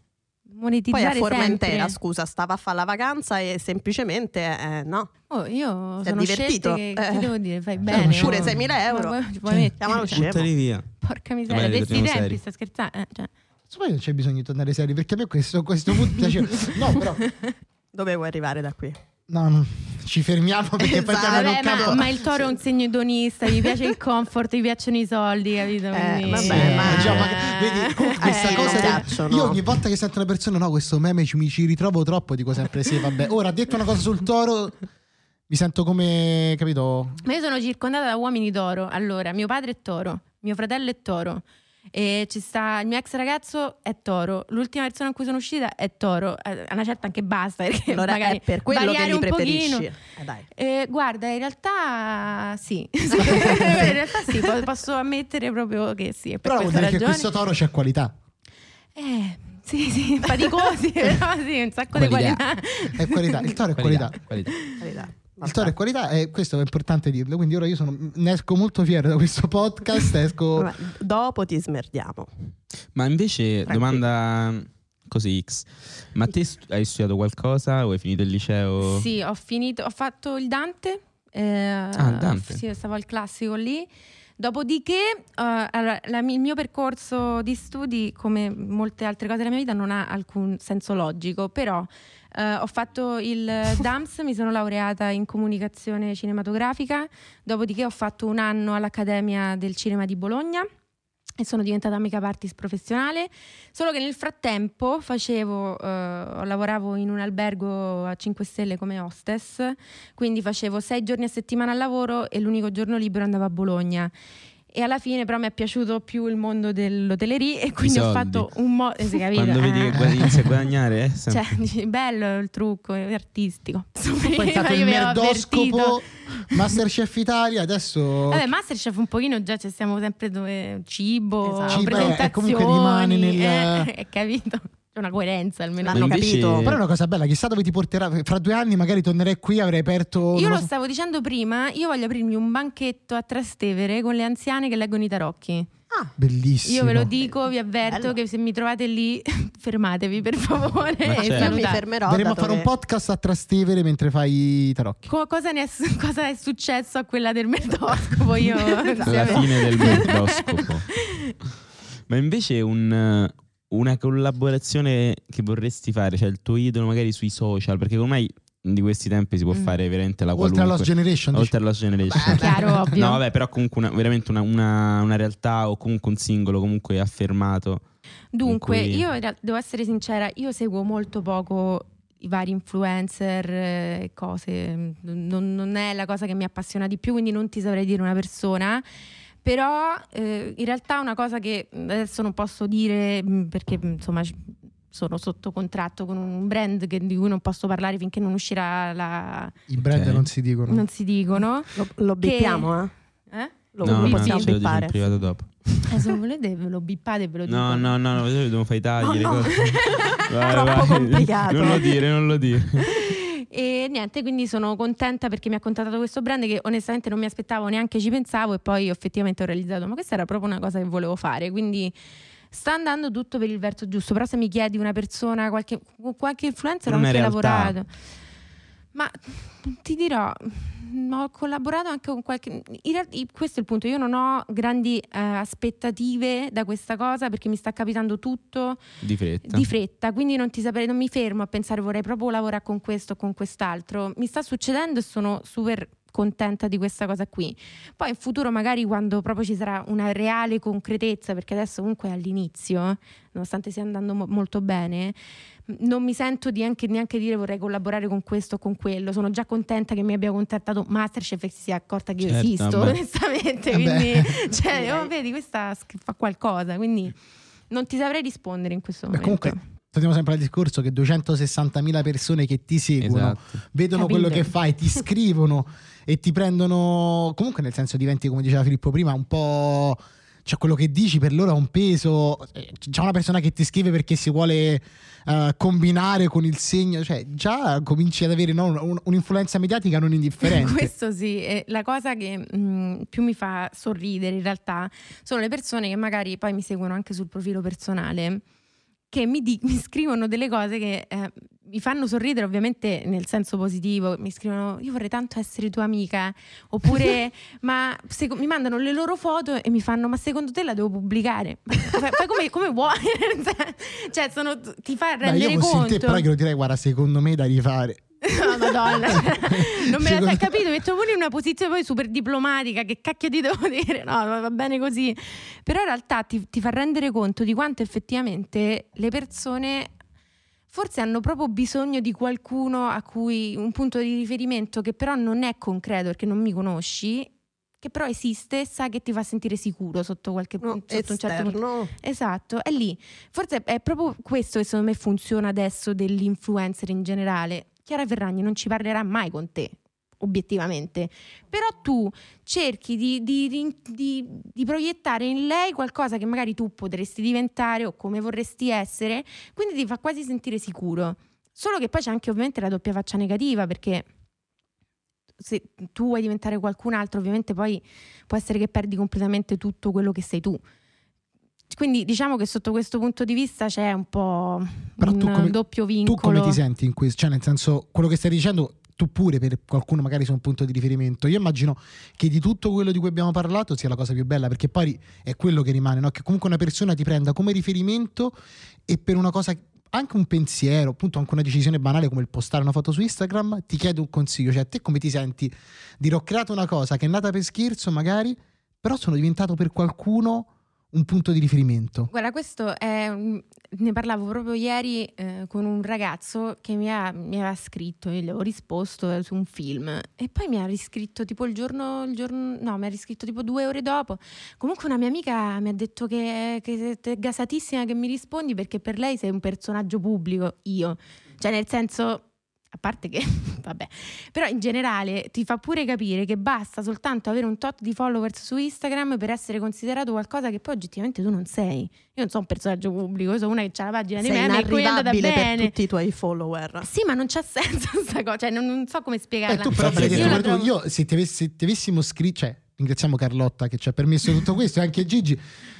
monetizzare Poi a Formentera, sempre. scusa, stava a fare la vacanza e semplicemente eh, no. Oh, io Si è sono divertito. che, Eh. che devo dire, fai Cioè, bene. Pure oh. 6.000 euro. Ma poi Cioè, chiamalo scemo. Buttali via. Porca miseria, desti torniamo tempi, seri. sta scherzando. Eh, cioè. Poi non c'è bisogno di tornare seri perché a me questo, questo punto piaceva. No, però. Dove vuoi arrivare da qui? No, no, ci fermiamo perché poi Esatto. siamo in un Vabbè, campo. ma, ma il toro è un segno edonista, gli piace il comfort, gli piacciono i soldi, capito? Eh, vabbè, Sì, ma- già, ma- vedi, comunque questa Eh, cosa io ogni volta che sento una persona no questo meme ci, mi ci ritrovo troppo dico sempre sì vabbè ora ha detto una cosa sul toro mi sento come capito Ma io sono circondata da uomini toro. Allora, mio padre è toro, mio fratello è toro. E ci sta il mio ex ragazzo è toro, l'ultima persona con cui sono uscita è toro. Eh, A una certa anche basta perché Allora magari è per quello che variare li un preferisci. Eh, dai. Eh, guarda, in realtà sì. in realtà sì, po- posso ammettere proprio che sì. è Per però vuol dire che ragione. questo toro c'è qualità Eh, sì, sì, faticosi, però sì, un sacco di Qualità. qualità. è qualità il toro è qualità qualità. Carità. il toro è qualità e questo è importante dirlo quindi ora io sono, ne esco molto fiero da questo podcast esco Vabbè, dopo ti smerdiamo. Ma invece, Tranquillo. domanda così X. Ma te stu- hai studiato qualcosa o hai finito il liceo? Sì, ho finito, ho fatto il Dante. eh, il Dante. Sì, stavo al classico lì. Dopodiché, eh, allora, la il mio percorso di studi, come molte altre cose della mia vita, non ha alcun senso logico, però eh, ho fatto il DAMS, mi sono laureata in comunicazione cinematografica, dopodiché ho fatto un anno all'Accademia del Cinema di Bologna e sono diventata make-up artist professionale, solo che nel frattempo facevo, eh, lavoravo in un albergo a 5 stelle come hostess, quindi facevo sei giorni a settimana al lavoro e l'unico giorno libero andavo a Bologna. E alla fine però mi è piaciuto più il mondo dell'hotellerie e quindi ho fatto un modo... si capito? Quando vedi che Eh. guad- inizi a guadagnare, eh, sempre. Cioè, dici, bello il trucco, è artistico. poi è stato Io il merdoscopo. Masterchef Italia adesso Vabbè, Masterchef un pochino già ci stiamo sempre dove cibo, Esatto. Cibo, eh, presentazioni, comunque rimane nel- eh, hai capito? C'è una coerenza almeno. L'hanno invece- capito. però è una cosa bella chissà dove ti porterà fra due anni magari tornerei qui avrei aperto Io lo so- stavo dicendo prima, io voglio aprirmi un banchetto a Trastevere con le anziane che leggono i tarocchi. Ah, Bellissimo. Io ve lo dico, vi avverto Bello. che se mi trovate lì, fermatevi per favore. E certo. io mi fermerò. Verremo a fare un podcast a Trastevere mentre fai i tarocchi. Co- cosa, ne è, cosa è successo a quella del merdoscopo? Io La fine del microscopo. Ma invece un- una collaborazione che vorresti fare, cioè il tuo idolo magari sui social, perché ormai di questi tempi si può Mm. fare veramente la Oltre qualunque. alla Lost Generation. Oltre alla generation. Beh, Chiaro, ovvio. No, vabbè, però comunque una- veramente una, una- una realtà o comunque un singolo comunque affermato. Dunque, in cui- io devo essere sincera, io seguo molto poco i vari influencer eh, e cose, non, non è la cosa che mi appassiona di più, quindi non ti saprei dire una persona. Però eh, in realtà una cosa che adesso non posso dire mh, perché mh, insomma sono sotto contratto con un brand che- di cui non posso parlare finché non uscirà la... I brand Ok. non si dicono. non si dicono. Lo, lo bippiamo, eh? Eh? Lo, no, lo no, possiamo ce lo dico in bippare. privato dopo. Eh, se volete ve lo bippate e ve lo dico. No, no, no, no, dobbiamo fare i tagli, Oh, le no. cose. Vai, Troppo vai. complicato. Non lo dire, non lo dire. E niente, quindi sono contenta perché mi ha contattato questo brand che onestamente non mi aspettavo, neanche ci pensavo e poi effettivamente ho realizzato, ma questa era proprio una cosa che volevo fare, quindi sta andando tutto per il verso giusto, però se mi chiedi una persona, qualche, qualche influencer ho Una anche realtà. lavorato. Ma ti dirò, ho collaborato anche con qualche... in realtà, questo è il punto, io non ho grandi eh, aspettative da questa cosa perché mi sta capitando tutto Di fretta. di fretta, quindi non ti saprei, non mi fermo a pensare vorrei proprio lavorare con questo o con quest'altro. Mi sta succedendo e sono super contenta di questa cosa qui. Poi in futuro magari quando proprio ci sarà una reale concretezza, perché adesso comunque è all'inizio, nonostante stia andando mo- molto bene, non mi sento di anche, neanche dire vorrei collaborare con questo o con quello. Sono già contenta che mi abbia contattato Masterchef e si sia accorta che io Certo, esisto, vabbè. onestamente. Vabbè. Quindi, cioè, oh, vedi, questa fa qualcosa. Quindi non ti saprei rispondere in questo Beh, momento. comunque, torniamo sempre al discorso che 260.000 persone che ti seguono, Esatto. vedono Capite? quello che fai, ti scrivono e ti prendono, comunque nel senso diventi, come diceva Filippo prima, un po'... Cioè quello che dici per loro ha un peso, Eh, c'è una persona che ti scrive perché si vuole eh, combinare con il segno, cioè già cominci ad avere no, un- un'influenza mediatica non indifferente. Questo sì, e la cosa che mh, più mi fa sorridere in realtà sono le persone che magari poi mi seguono anche sul profilo personale, che mi, di- mi scrivono delle cose che eh, mi fanno sorridere ovviamente nel senso positivo, mi scrivono io vorrei tanto essere tua amica, oppure ma seco- mi mandano le loro foto e mi fanno ma secondo te la devo pubblicare? fai, fai come, come vuoi, cioè sono, ti fa rendere io conto. te però glielo direi guarda secondo me da rifare. No, madonna, non me la sai capito, metto pure in una posizione poi super diplomatica, che cacchio ti devo dire? No, va va bene così. Però in realtà ti, ti fa rendere conto di quanto effettivamente le persone forse hanno proprio bisogno di qualcuno a cui un punto di riferimento che però non è concreto perché non mi conosci, che però esiste, sa che ti fa sentire sicuro sotto qualche No, punto, sotto un certo punto. esterno. Esatto, è lì. Forse è proprio questo che secondo me funziona adesso dell'influencer in generale. Chiara Ferragni non ci parlerà mai con te, obiettivamente. Però tu cerchi di, di- di- di- proiettare in lei qualcosa che magari tu potresti diventare o come vorresti essere, quindi ti fa quasi sentire sicuro. Solo che poi c'è anche ovviamente la doppia faccia negativa, perché se tu vuoi diventare qualcun altro, ovviamente poi può essere che perdi completamente tutto quello che sei tu. Quindi diciamo che sotto questo punto di vista c'è un po' Però un tu come- doppio Tu vincolo. come ti senti in questo? Cioè, nel senso, quello che stai dicendo, tu pure per qualcuno magari sei un punto di riferimento. Io immagino che di tutto quello di cui abbiamo parlato sia la cosa più bella, perché poi è quello che rimane, no? che comunque una persona ti prenda come riferimento e per una cosa, anche un pensiero, appunto anche una decisione banale come il postare una foto su Instagram, ti chiede un consiglio. Cioè, te come ti senti di ho creato una cosa che è nata per scherzo magari, però sono diventato per qualcuno un punto di riferimento. Guarda, questo è. Ne parlavo proprio ieri eh, con un ragazzo che mi, ha- mi aveva scritto, io gli avevo risposto su un film e poi mi ha riscritto tipo il giorno, il giorno, no, mi ha riscritto tipo due ore dopo. Comunque una mia amica mi ha detto che, che è gasatissima che mi rispondi perché per lei sei un personaggio pubblico, io. Cioè nel senso, a parte che, vabbè, però in generale ti fa pure capire che basta soltanto avere un tot di followers su Instagram per essere considerato qualcosa che poi oggettivamente tu non sei. Io non sono un personaggio pubblico, io sono una che ha la pagina di Sei meme e cui è andata inarrivabile per bene. tutti i tuoi follower. Sì, ma non c'ha senso questa cosa, cioè non, non so come Eh, spiegarla. tu però detto io trovo- io se ti, avessi- se ti avessimo scritto, cioè ringraziamo Carlotta che ci ha permesso tutto questo e anche Gigi,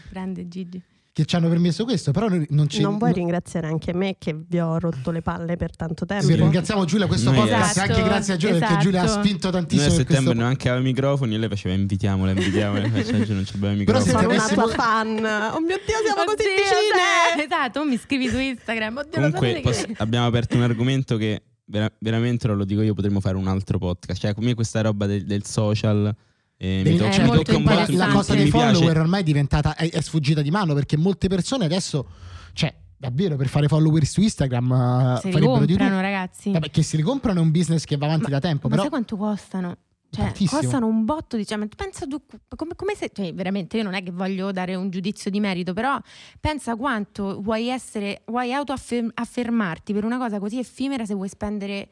Grande Gigi. Che ci hanno permesso questo, però noi non ci non vuoi no- ringraziare anche me che vi ho rotto le palle per tanto tempo? Sì, ringraziamo Giulia questo Noi- podcast Esatto, anche grazie a Giulia perché esatto. Giulia ha spinto Noi tantissimo a per settembre questo non anche aveva i microfoni e lei faceva invitiamola, invitiamola. Faccia, oggi non abbiamo i Però se Sono microfoni. una tua fan. Oh mio Dio, siamo così Oddio, vicine! sì, Esatto, mi scrivi su Instagram. Oddio, Comunque posso- che- abbiamo aperto un argomento che vera- veramente non lo dico io, potremmo fare un altro podcast. Cioè, come questa roba del, del social eh, Dei- mi tocca, mi molto tocca botto. la, cosa dei piace- follower ormai è diventata è, è sfuggita di mano perché molte persone adesso cioè davvero per fare follower su Instagram Se li comprano, ragazzi. Vabbè, che si ricomprano è un business che va avanti Ma- da tempo Ma però sai quanto costano? Cioè, Tantissimo. costano un botto, diciamo. Pensa tu, come, come se, cioè, veramente, io non è che voglio dare un giudizio di merito, però pensa quanto vuoi essere, vuoi autoaffermarti per una cosa così effimera se vuoi spendere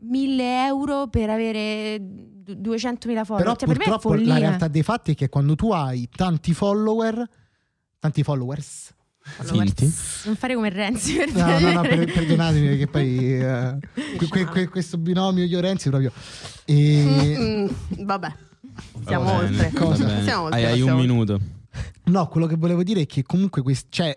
1000 euro per avere du- 200.000 follower. però cioè, per me è purtroppo la follia. realtà dei fatti è che quando tu hai tanti follower tanti followers Finti? Non fare come Renzi per no no no per- perdonatemi perché poi eh, que- que- que- questo binomio io Renzi proprio e Mm, vabbè, siamo oltre. Siamo oltre, Hai, hai un minuto. No, quello che volevo dire è che comunque quest- cioè,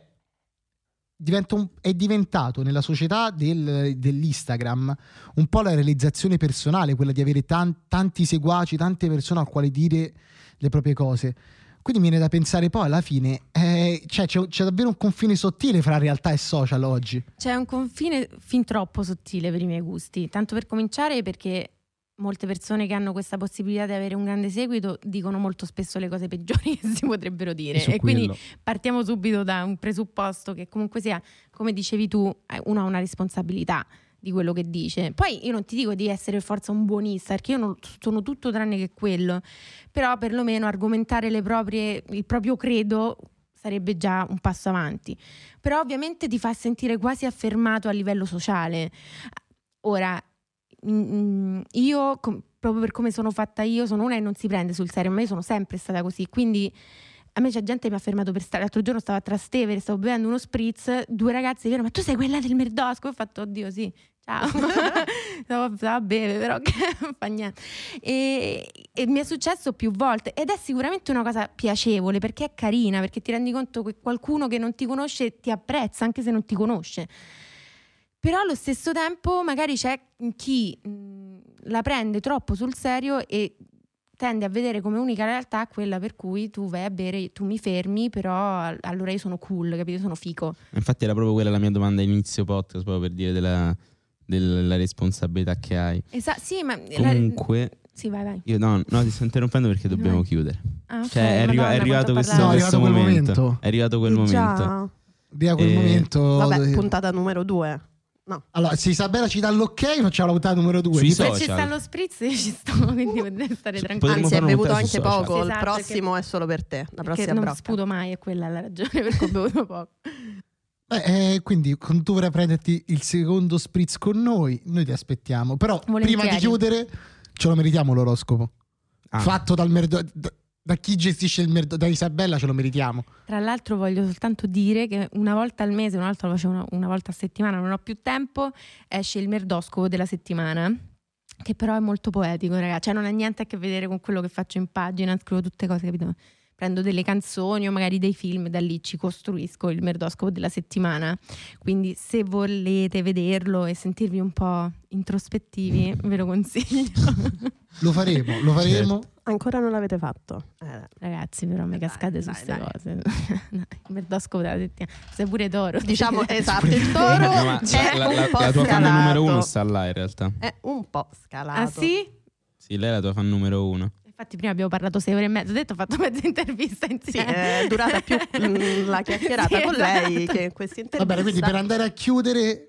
un- è diventato nella società del- dell'Instagram un po' la realizzazione personale, quella di avere tan- tanti seguaci, tante persone al quale dire le proprie cose. Quindi viene da pensare poi alla fine, eh, cioè, c'è, c'è davvero un confine sottile fra realtà e social oggi. C'è un confine fin troppo sottile per i miei gusti. Tanto per cominciare, perché molte persone che hanno questa possibilità di avere un grande seguito dicono molto spesso le cose peggiori che si potrebbero dire. Su E quindi partiamo subito da un presupposto che comunque sia, come dicevi tu, eh, uno ha una responsabilità di quello che dice. Poi io non ti dico di essere per forza un buonista, perché io non- sono tutto tranne che quello, però perlomeno argomentare le proprie, il proprio credo sarebbe già un passo avanti. Però ovviamente ti fa sentire quasi affermato a livello sociale. Ora, mm, io, com- proprio per come sono fatta io, sono una e non si prende sul serio, ma io sono sempre stata così, quindi a me c'è gente che mi ha fermato per stare. L'altro giorno stavo a Trastevere, stavo bevendo uno spritz, due ragazze mi dicono: Ma tu sei quella del Merdosco? Ho fatto, oddio, sì. Ciao, stavo, stavo a bere, però che fa niente. E, e mi è successo più volte ed è sicuramente una cosa piacevole perché è carina, perché ti rendi conto che qualcuno che non ti conosce ti apprezza anche se non ti conosce. Però allo stesso tempo magari c'è chi mh, la prende troppo sul serio e tende a vedere come unica realtà quella per cui tu vai a bere, tu mi fermi, però all- allora io sono cool, capito? Sono fico. Infatti era proprio quella la mia domanda inizio podcast, proprio per dire della, della responsabilità che hai. Esa- sì, ma la- Comunque, sì, vai, vai. io no, no, ti sto interrompendo perché dobbiamo Vai. chiudere. Ah, ok, Cioè, è, Madonna, è arrivato questo, No, è arrivato momento. momento. È arrivato quel momento. Già. Via quel Eh, momento. Vabbè, puntata numero due. No. Allora, se Isabella ci dà l'ok, facciamo la puntata numero due. Sui Se ci sta lo spritz io ci sto, quindi potete stare tranquilli. Anzi, hai bevuto anche poco. Esatto, il prossimo è solo per te. La prossima non brocca. sputo mai, è quella la ragione per cui ho bevuto poco. Beh, eh, quindi con- tu vorrai prenderti il secondo spritz con noi, noi ti aspettiamo. Però Volentieri. prima di chiudere, ce lo meritiamo l'oroscopo. Ah, Fatto dal merdo- da, chi gestisce il merdo, da Isabella ce lo meritiamo. Tra l'altro voglio soltanto dire che una volta al mese, un'altra lo facevo una, una volta a settimana, non ho più tempo, esce il merdoscopo della settimana. Che però è molto poetico, ragazzi. Cioè, non ha niente a che vedere con quello che faccio in pagina, scrivo tutte cose, capito? Prendo delle canzoni o magari dei film, da lì ci costruisco il merdoscopo della settimana. Quindi, se volete vederlo e sentirvi un po' introspettivi, ve lo consiglio. Lo faremo, lo faremo. Ancora non l'avete fatto. Eh, Ragazzi, però mi Dai, cascate su queste cose. No, il merdoscopo della settimana. Sei pure toro. diciamo esatto, il toro No, ma è la, un la- po' la tua fan numero uno sta là in realtà. È un po' scalato. Ah sì? Sì, lei è la tua fan numero uno. Infatti prima abbiamo parlato sei ore e mezza, ho detto ho fatto mezza intervista Sì, insieme. è durata più la chiacchierata Sì, con lei esatto. che questa Va intervista. bene, quindi per andare a chiudere,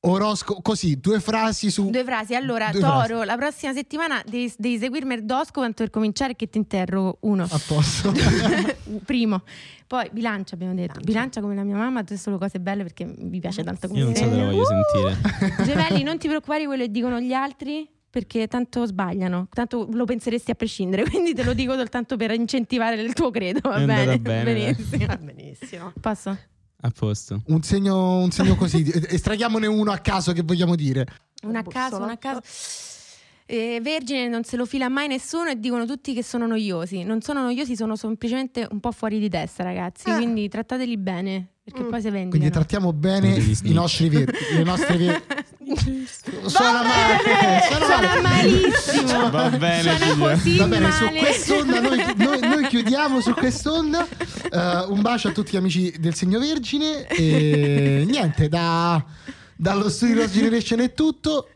oroscopo, così, due frasi su... Due frasi, allora Due Toro, frasi. la prossima settimana devi, devi seguirmi il Dosco tanto per cominciare che ti interrogo uno. A posto. Primo, poi bilancia abbiamo detto, bilancia come la mia mamma, tutte solo cose belle perché mi piace tanto come Io non so la voglio sentire. Gemelli, non ti preoccupare di quello che dicono gli altri perché tanto sbagliano, tanto lo penseresti a prescindere, quindi te lo dico soltanto per incentivare il tuo credo, va bene? bene, Benissimo. Benissimo. Posso? A posto. un, segno, un segno così, estraghiamone uno a caso che vogliamo dire. Una a caso, una a caso. eh, Vergine non se lo fila mai nessuno e dicono tutti che sono noiosi. Non sono noiosi, sono semplicemente un po' fuori di testa, ragazzi. Eh. Quindi trattateli bene, perché Mm. poi si vendicano. Quindi trattiamo bene i nostri ver- le nostre ver- Suona male, suona malissimo. Va bene, Suona così Va bene, su quest'onda noi, noi- noi chiudiamo su quest'onda. Eh, un bacio a tutti gli amici del Segno Vergine. E niente, da- dallo studio Lost Generation è tutto.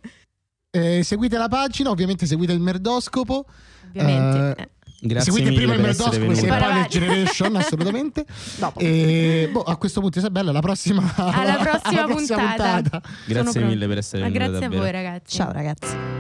Eh, seguite la pagina, ovviamente seguite il Merdoscopo. Ovviamente. Eh, eh. Grazie seguite prima il per essere Merdoscopo e venuti. poi. Next Generation, assolutamente. Dopo. E boh, a questo punto, Isabella, alla prossima, Alla prossima alla prossima puntata. puntata. Grazie Sono mille per essere venuta grazie a davvero. voi, ragazzi. Ciao ragazzi.